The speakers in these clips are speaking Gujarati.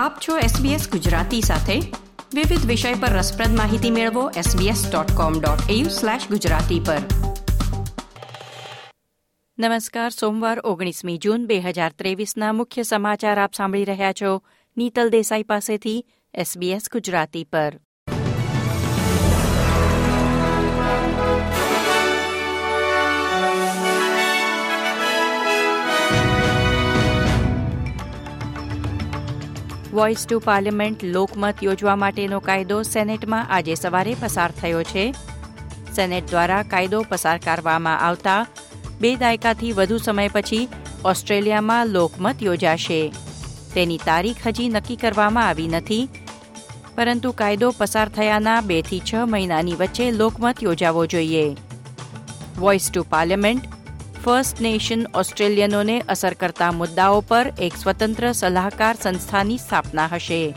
આપ છો SBS ગુજરાતી સાથે. વિવિધ વિષય પર રસપ્રદ માહિતી મેળવો sbs.com.au/gujarati પર. નમસ્કાર, સોમવાર ઓગણીસમી જૂન બે હજાર ત્રેવીસના મુખ્ય સમાચાર આપ સાંભળી રહ્યા છો. નીતલ દેસાઈ પાસેથી SBS ગુજરાતી પર. વોઇસ ટુ પાર્લિમેન્ટ લોકમત યોજવા માટેનો કાયદો સેનેટમાં આજે સવારે પસાર થયો છે. સેનેટ દ્વારા કાયદો પસાર કરવામાં આવતા બે દાયકાથી વધુ સમય પછી ઓસ્ટ્રેલિયામાં લોકમત યોજાશે. તેની તારીખ હજી નક્કી કરવામાં આવી નથી. પરંતુ કાયદો પસાર થયાના બેથી છ મહિનાની વચ્ચે લોકમત યોજાવો જોઈએ. Voice to parliament first nation ઓસ્ટ્રેલિયનોને અસર કરતા મુદ્દાઓ પર એક સ્વતંત્ર સલાહકાર સંસ્થાની સ્થાપના હશે.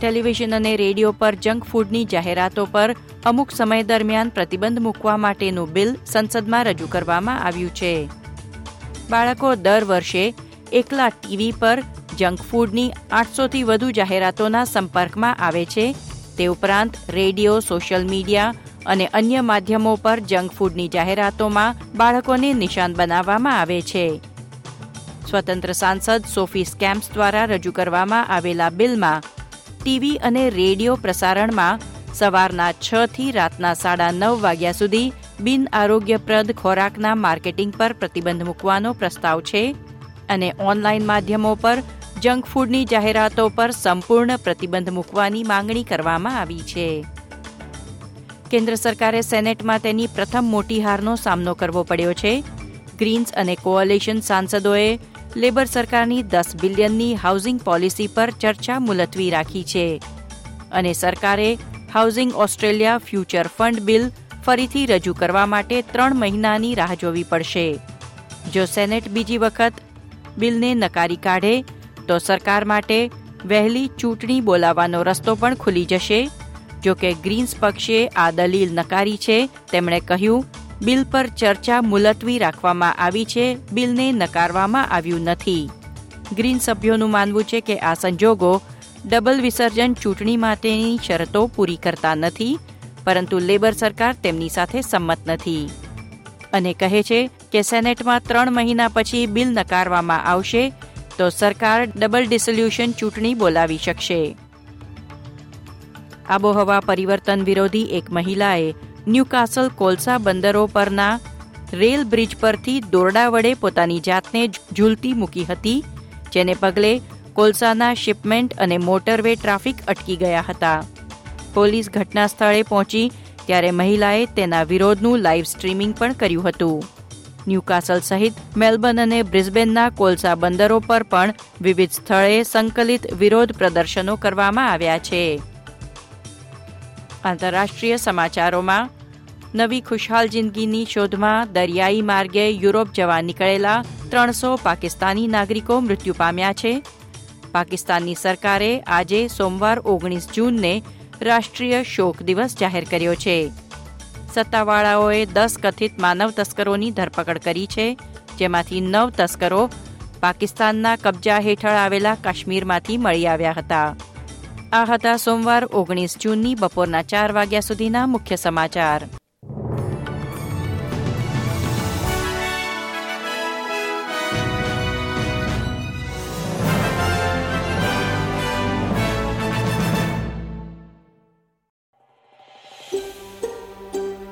ટેલિવિઝન અને રેડિયો પર જંક ફૂડની જાહેરાતો પર અમુક સમય દરમિયાન પ્રતિબંધ મૂકવા માટેનું બિલ સંસદમાં રજૂ કરવામાં આવ્યું છે. બાળકો દર વર્ષે એકલા ટીવી પર જંક ફૂડની આઠસોથી વધુ જાહેરાતોના સંપર્કમાં આવે છે તે ઉપરાંત રેડિયો, સોશિયલ મીડિયા અને અન્ય માધ્યમો પર જંક ફૂડની જાહેરાતોમાં બાળકોને નિશાન બનાવવામાં આવે છે. સ્વતંત્ર સાંસદ સોફી સ્કેમ્સ દ્વારા રજૂ કરવામાં આવેલા બિલમાં ટીવી અને રેડિયો પ્રસારણમાં સવારના છ થી રાતના સાડા નવ વાગ્યા સુધી બિન આરોગ્યપ્રદ ખોરાકના માર્કેટિંગ પર પ્રતિબંધ મૂકવાનો પ્રસ્તાવ છે અને ઓનલાઈન માધ્યમો પર જંક ફૂડની જાહેરાતો પર સંપૂર્ણ પ્રતિબંધ મૂકવાની માંગણી કરવામાં આવી છે. કેન્દ્ર સરકારે સેનેટમાં તેની પ્રથમ મોટી હારનો સામનો કરવો પડ્યો છે. ગ્રીન્સ અને કોઅલેશન સાંસદોએ લેબર સરકારની દસ બિલિયનની હાઉસિંગ પોલિસી પર ચર્ચા મુલતવી રાખી છે અને સરકારે housing Australia future fund bill ફરીથી રજૂ કરવા માટે ત્રણ મહિનાની રાહ જોવી પડશે. જો સેનેટ બીજી વખત બિલને નકારી કાઢે તો સરકાર માટે વહેલી ચૂંટણી બોલાવવાનો રસ્તો પણ ખુલી જશે. જો કે ગ્રીન્સ પક્ષે આ દલીલ નકારી છે, તેમણે કહ્યું, બિલ પર ચર્ચા મુલતવી રાખવામાં આવી છે, બિલને નકારવામાં આવ્યું નથી. ગ્રીન સભ્યોનું માનવું છે કે આ સંજોગો ડબલ વિસર્જન ચૂંટણી માટેની શરતો પૂરી કરતા નથી, પરંતુ લેબર સરકાર તેમની સાથે સંમત નથી. અને કહે છે કે સેનેટમાં ત્રણ મહિના પછી બિલ નકારવામાં આવશે તો સરકાર ડબલ ડિસોલ્યુશન ચૂંટણી બોલાવી શકશે. આબોહવા પરિવર્તન વિરોધી એક મહિલાએ ન્યુકાસલ કોલસા બંદરો પરના રેલ બ્રિજ પરથી દોરડા વડે પોતાની જાતને ઝૂલતી મૂકી હતી, જેને પગલે કોલસાના શિપમેન્ટ અને મોટરવે ટ્રાફિક અટકી ગયા હતા. પોલીસ ઘટના સ્થળે પહોંચી ત્યારે મહિલાએ તેના વિરોધનું લાઇવ સ્ટ્રીમિંગ પણ કર્યું હતું. ન્યૂકાસલ સહિત મેલબર્ન અને બ્રિસ્બેનના કોલસા બંદરો પર પણ વિવિધ સ્થળે સંકલિત વિરોધ પ્રદર્શનો કરવામાં આવ્યા છે. આંતરરાષ્ટ્રીય સમાચારોમાં, નવી ખુશહાલ જિંદગીની શોધમાં દરિયાઈ માર્ગે યુરોપ જવા નીકળેલા ત્રણસો પાકિસ્તાની નાગરિકો મૃત્યુ પામ્યા છે. પાકિસ્તાનની સરકારે આજે સોમવાર ઓગણીસ જૂનને રાષ્ટ્રીય શોક દિવસ જાહેર કર્યો છે. સત્તાવાળાઓએ દસ કથિત માનવ તસ્કરોની ધરપકડ કરી છે, જેમાંથી નવ તસ્કરો પાકિસ્તાનના કબજા હેઠળ આવેલા કાશ્મીરમાંથી મળી આવ્યા હતા. આ હતા સોમવાર ઓગણીસ જૂનની બપોરના ચાર વાગ્યા સુધીના મુખ્ય સમાચાર.